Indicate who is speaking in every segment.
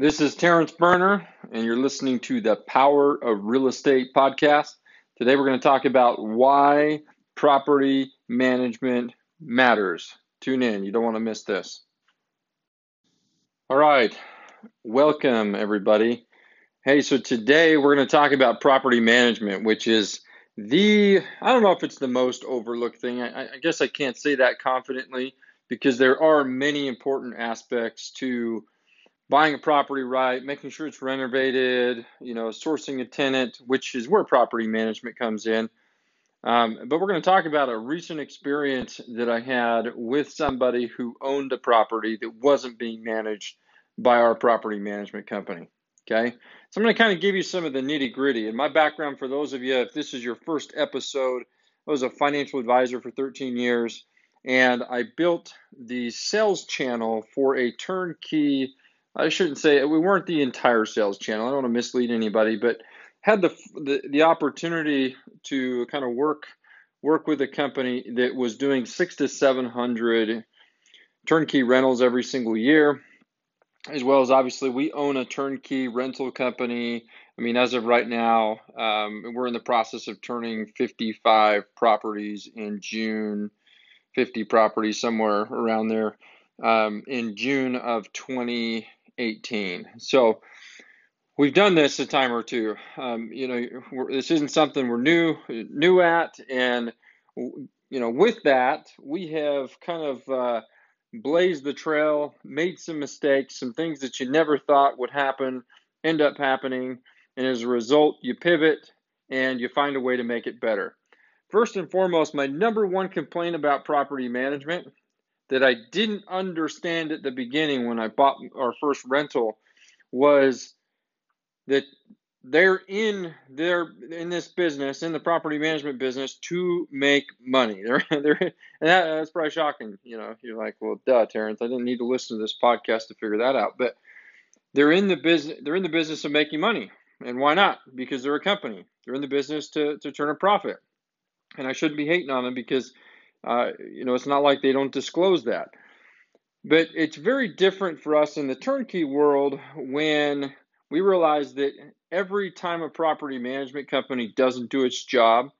Speaker 1: This is Terrence Berner, and you're listening to the Power of Real Estate podcast. Today, we're going to talk about why property management matters. Tune in, you don't want to miss this. All right, welcome everybody. Hey, so today we're going to talk about property management, which is the, I don't know if it's the most overlooked thing. I, I guess I can't say that confidently because there are many important aspects to buying a property right, making sure it's renovated, you know, sourcing a tenant, which is where property management comes in. Um, but we're going to talk about a recent experience that I had with somebody who owned a property that wasn't being managed by our property management company. Okay, so I'm going to kind of give you some of the nitty gritty. And my background for those of you, if this is your first episode, I was a financial advisor for 13 years, and I built the sales channel for a turnkey I shouldn't say we weren't the entire sales channel. I don't want to mislead anybody, but had the the, the opportunity to kind of work work with a company that was doing six to seven hundred turnkey rentals every single year, as well as obviously we own a turnkey rental company. I mean, as of right now, um, we're in the process of turning 55 properties in June, 50 properties somewhere around there um, in June of 20. 18. So we've done this a time or two. Um, you know, this isn't something we're new new at, and you know, with that, we have kind of uh, blazed the trail, made some mistakes, some things that you never thought would happen end up happening, and as a result, you pivot and you find a way to make it better. First and foremost, my number one complaint about property management that I didn't understand at the beginning when I bought our first rental was that they're in they're in this business in the property management business to make money. They're they're and that, that's probably shocking you know you're like well duh terrence i didn't need to listen to this podcast to figure that out. But they're in the business they're in the business of making money. And why not? Because they're a company. They're in the business to, to turn a profit. And i shouldn't be hating on them because uh, you know, it's not like they don't disclose that. But it's very different for us in the turnkey world when we realize that every time a property management company doesn't do its job,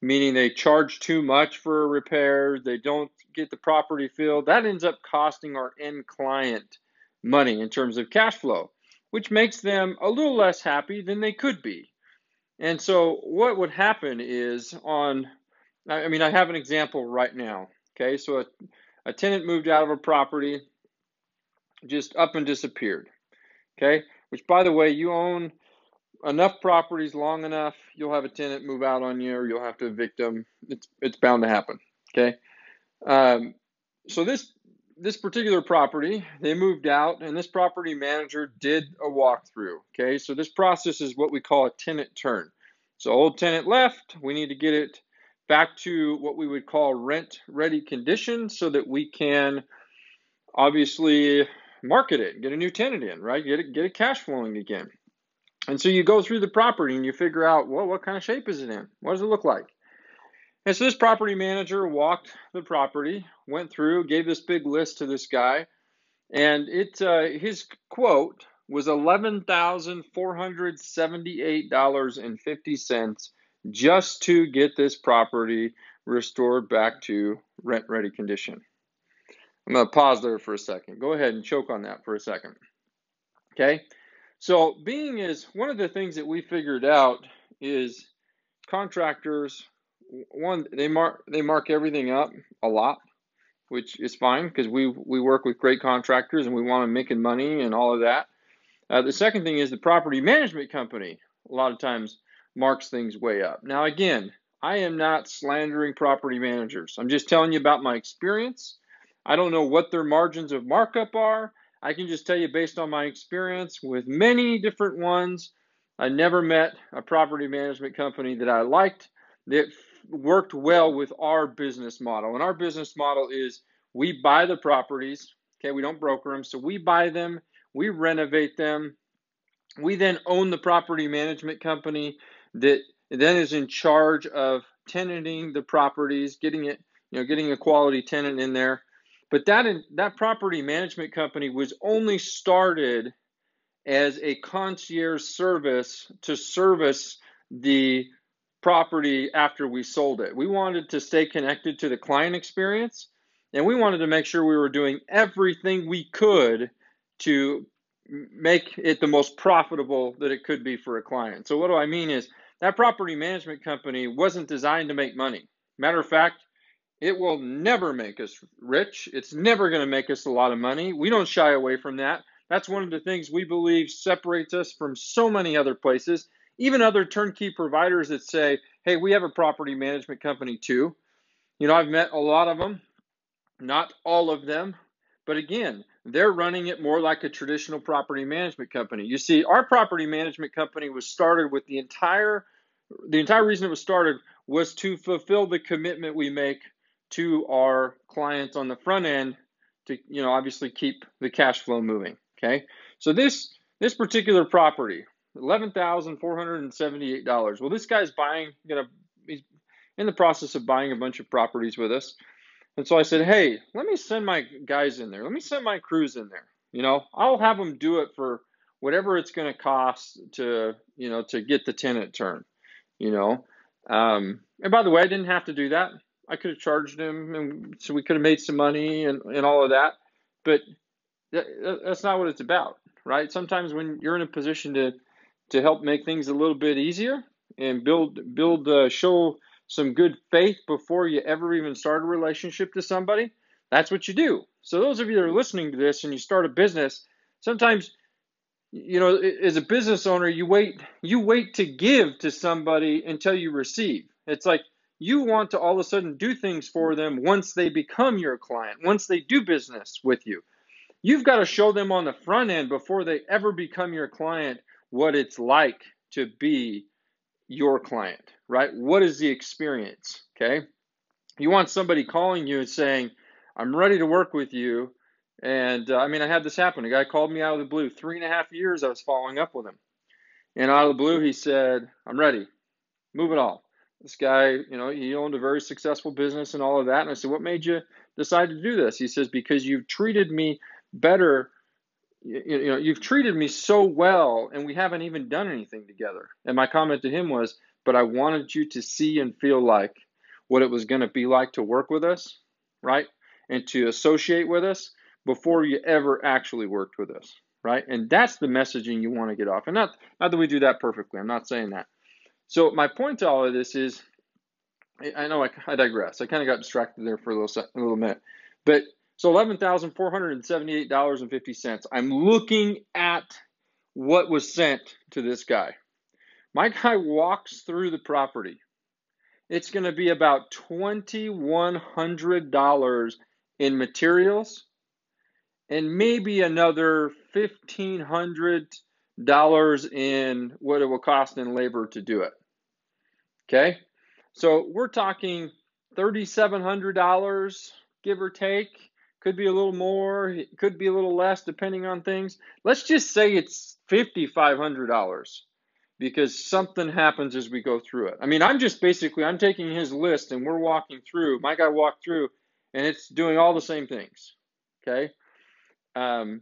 Speaker 1: meaning they charge too much for a repair, they don't get the property filled, that ends up costing our end client money in terms of cash flow, which makes them a little less happy than they could be. And so, what would happen is on I mean, I have an example right now. Okay, so a, a tenant moved out of a property, just up and disappeared. Okay, which by the way, you own enough properties long enough, you'll have a tenant move out on you, or you'll have to evict them. It's it's bound to happen. Okay, um, so this this particular property, they moved out, and this property manager did a walkthrough. Okay, so this process is what we call a tenant turn. So old tenant left, we need to get it back to what we would call rent ready condition so that we can obviously market it, get a new tenant in, right? Get it, get it cash flowing again. And so you go through the property and you figure out, well, what kind of shape is it in? What does it look like? And so this property manager walked the property, went through, gave this big list to this guy, and it uh, his quote was eleven thousand four hundred seventy-eight dollars and fifty cents just to get this property restored back to rent ready condition. I'm going to pause there for a second. Go ahead and choke on that for a second. Okay? So, being is one of the things that we figured out is contractors one they mark they mark everything up a lot, which is fine because we we work with great contractors and we want them making money and all of that. Uh, the second thing is the property management company. A lot of times marks things way up. Now, again, I am not slandering property managers. I'm just telling you about my experience. I don't know what their margins of markup are. I can just tell you based on my experience with many different ones. I never met a property management company that I liked that worked well with our business model. And our business model is we buy the properties, okay, we don't broker them. So we buy them, we renovate them. We then own the property management company that then is in charge of tenanting the properties, getting it, you know, getting a quality tenant in there. But that in, that property management company was only started as a concierge service to service the property after we sold it. We wanted to stay connected to the client experience and we wanted to make sure we were doing everything we could to make it the most profitable that it could be for a client. So, what do I mean is that property management company wasn't designed to make money. Matter of fact, it will never make us rich. It's never going to make us a lot of money. We don't shy away from that. That's one of the things we believe separates us from so many other places, even other turnkey providers that say, hey, we have a property management company too. You know, I've met a lot of them, not all of them, but again, they're running it more like a traditional property management company. You see, our property management company was started with the entire the entire reason it was started was to fulfill the commitment we make to our clients on the front end to you know obviously keep the cash flow moving okay? So this this particular property $11,478 well this guy's buying gonna he's in the process of buying a bunch of properties with us and so I said hey let me send my guys in there let me send my crews in there you know I'll have them do it for whatever it's going to cost to you know to get the tenant turn you know um, and by the way I didn't have to do that I could have charged him, and so we could have made some money and, and all of that. But that, that's not what it's about, right? Sometimes when you're in a position to to help make things a little bit easier and build build uh, show some good faith before you ever even start a relationship to somebody, that's what you do. So those of you that are listening to this and you start a business, sometimes you know as a business owner you wait you wait to give to somebody until you receive. It's like you want to all of a sudden do things for them once they become your client, once they do business with you. You've got to show them on the front end before they ever become your client what it's like to be your client, right? What is the experience? Okay. You want somebody calling you and saying, I'm ready to work with you. And uh, I mean, I had this happen. A guy called me out of the blue. Three and a half years I was following up with him. And out of the blue, he said, I'm ready. Move it all this guy, you know, he owned a very successful business and all of that. And I said, What made you decide to do this? He says, Because you've treated me better. You, you know, you've treated me so well, and we haven't even done anything together. And my comment to him was, But I wanted you to see and feel like what it was going to be like to work with us, right? And to associate with us before you ever actually worked with us, right? And that's the messaging you want to get off. And not, not that we do that perfectly, I'm not saying that so my point to all of this is, I know I, I digress. I kind of got distracted there for a little a little minute, but so eleven thousand four hundred and seventy eight dollars and fifty cents. I'm looking at what was sent to this guy. My guy walks through the property. It's going to be about twenty one hundred dollars in materials, and maybe another fifteen hundred dollars in what it will cost in labor to do it. Okay, so we're talking $3,700, give or take. Could be a little more, it could be a little less depending on things. Let's just say it's $5,500 because something happens as we go through it. I mean, I'm just basically I'm taking his list and we're walking through. My guy walked through, and it's doing all the same things. Okay, um,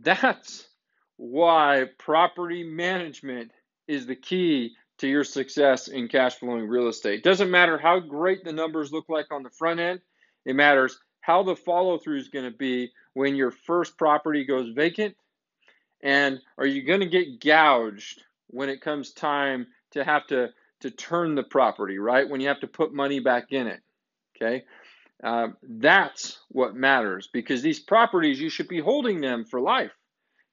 Speaker 1: that's why property management is the key to your success in cash flowing real estate. Doesn't matter how great the numbers look like on the front end, it matters how the follow through is going to be when your first property goes vacant. And are you going to get gouged when it comes time to have to, to turn the property, right? When you have to put money back in it. Okay. Uh, that's what matters because these properties, you should be holding them for life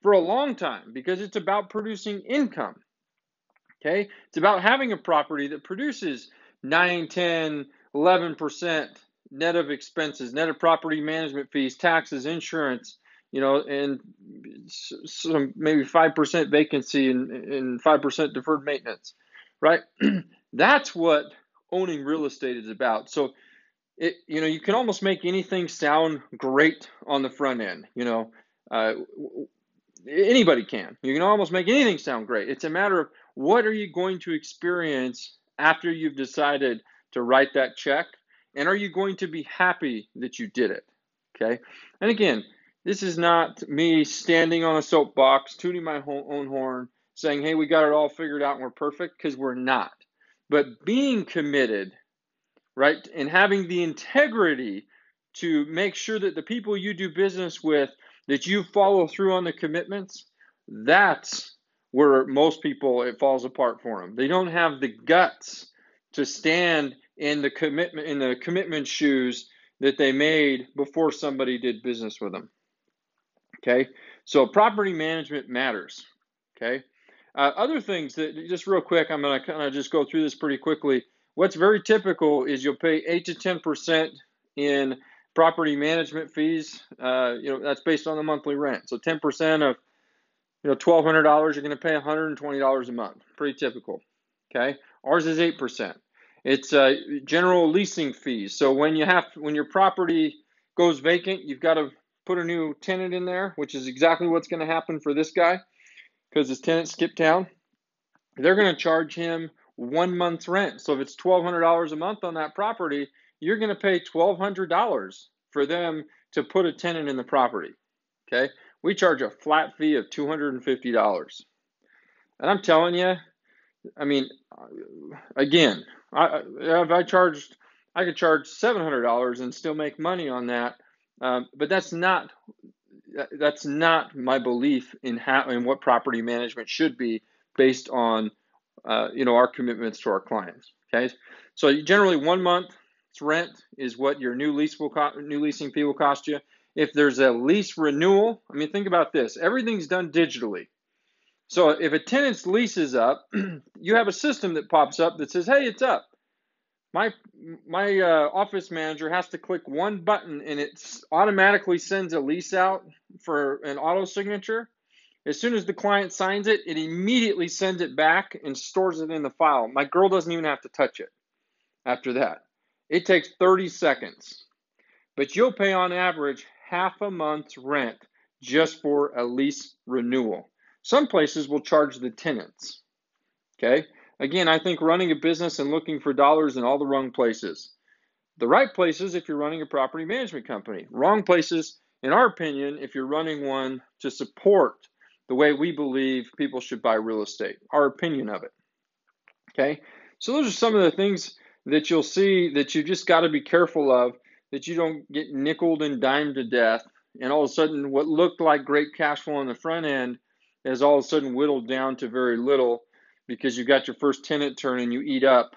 Speaker 1: for a long time because it's about producing income. Okay? It's about having a property that produces 9, 10, 11% net of expenses, net of property management fees, taxes, insurance, you know, and some maybe 5% vacancy and, and 5% deferred maintenance, right? That's what owning real estate is about. So, it, you know, you can almost make anything sound great on the front end. You know, uh, anybody can. You can almost make anything sound great. It's a matter of what are you going to experience after you've decided to write that check? And are you going to be happy that you did it? Okay. And again, this is not me standing on a soapbox, tooting my own horn, saying, hey, we got it all figured out and we're perfect, because we're not. But being committed, right, and having the integrity to make sure that the people you do business with, that you follow through on the commitments, that's where most people it falls apart for them. They don't have the guts to stand in the commitment in the commitment shoes that they made before somebody did business with them. Okay, so property management matters. Okay, uh, other things that just real quick, I'm going to kind of just go through this pretty quickly. What's very typical is you'll pay eight to ten percent in property management fees. Uh, you know that's based on the monthly rent. So ten percent of you know twelve hundred dollars, you're going to pay one hundred and twenty dollars a month. Pretty typical. Okay, ours is eight percent. It's uh, general leasing fees. So when you have when your property goes vacant, you've got to put a new tenant in there, which is exactly what's going to happen for this guy because his tenant skipped town. They're going to charge him one month's rent. So if it's $1,200 a month on that property, you're going to pay $1,200 for them to put a tenant in the property. Okay. We charge a flat fee of $250. And I'm telling you, I mean, again, I, if I charged, I could charge $700 and still make money on that um, but that's not that's not my belief in how in what property management should be based on uh, you know our commitments to our clients. Okay, so generally one month's rent is what your new lease will co- new leasing fee will cost you. If there's a lease renewal, I mean think about this: everything's done digitally. So if a tenant's lease is up, you have a system that pops up that says, "Hey, it's up." my my uh, office manager has to click one button and it automatically sends a lease out for an auto signature. As soon as the client signs it, it immediately sends it back and stores it in the file. My girl doesn't even have to touch it after that. It takes 30 seconds. But you'll pay on average half a month's rent just for a lease renewal. Some places will charge the tenants. Okay? Again, I think running a business and looking for dollars in all the wrong places. The right places if you're running a property management company. Wrong places, in our opinion, if you're running one to support the way we believe people should buy real estate, our opinion of it. Okay? So those are some of the things that you'll see that you just got to be careful of that you don't get nickeled and dimed to death and all of a sudden what looked like great cash flow on the front end is all of a sudden whittled down to very little because you've got your first tenant turn and you eat up,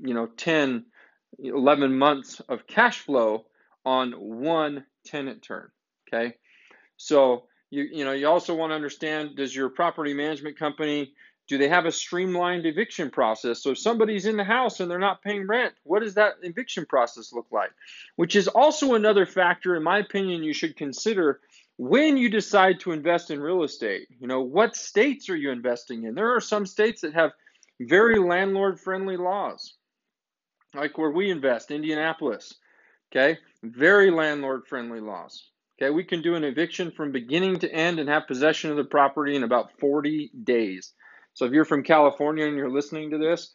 Speaker 1: you know, 10, 11 months of cash flow on one tenant turn. Okay. So you, you know, you also want to understand, does your property management company, do they have a streamlined eviction process? So if somebody's in the house and they're not paying rent, what does that eviction process look like? Which is also another factor, in my opinion, you should consider when you decide to invest in real estate, you know, what states are you investing in? There are some states that have very landlord friendly laws, like where we invest, Indianapolis. Okay, very landlord friendly laws. Okay, we can do an eviction from beginning to end and have possession of the property in about 40 days. So if you're from California and you're listening to this,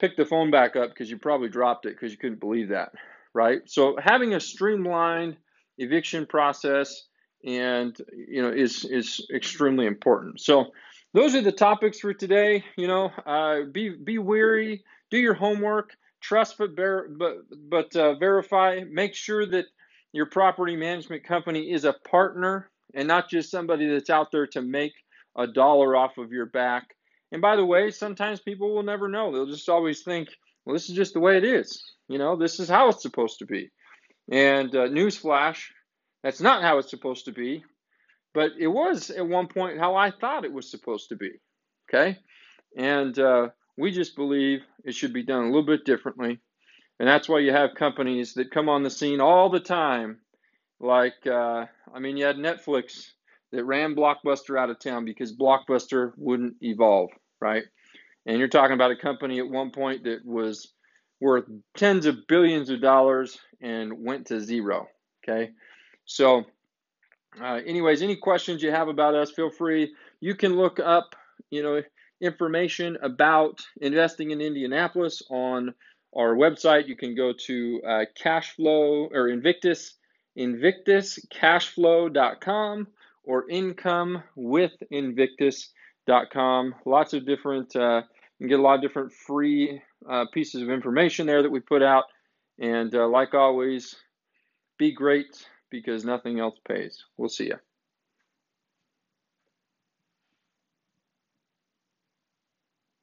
Speaker 1: pick the phone back up because you probably dropped it because you couldn't believe that, right? So having a streamlined eviction process and you know is is extremely important. So those are the topics for today. You know, uh, be be weary, do your homework, trust but but but uh, verify. Make sure that your property management company is a partner and not just somebody that's out there to make a dollar off of your back. And by the way, sometimes people will never know. They'll just always think, well, this is just the way it is. You know, this is how it's supposed to be. And uh, newsflash, that's not how it's supposed to be, but it was at one point how I thought it was supposed to be. Okay? And uh, we just believe it should be done a little bit differently. And that's why you have companies that come on the scene all the time. Like, uh, I mean, you had Netflix that ran Blockbuster out of town because Blockbuster wouldn't evolve, right? And you're talking about a company at one point that was worth tens of billions of dollars and went to zero, okay? So, uh, anyways, any questions you have about us, feel free. You can look up, you know, information about investing in Indianapolis on our website. You can go to uh, Cashflow or Invictus invictuscashflow.com or incomewithinvictus.com. Lots of different, uh, you can get a lot of different free uh, pieces of information there that we put out. And uh, like always, be great because nothing else pays. We'll see you.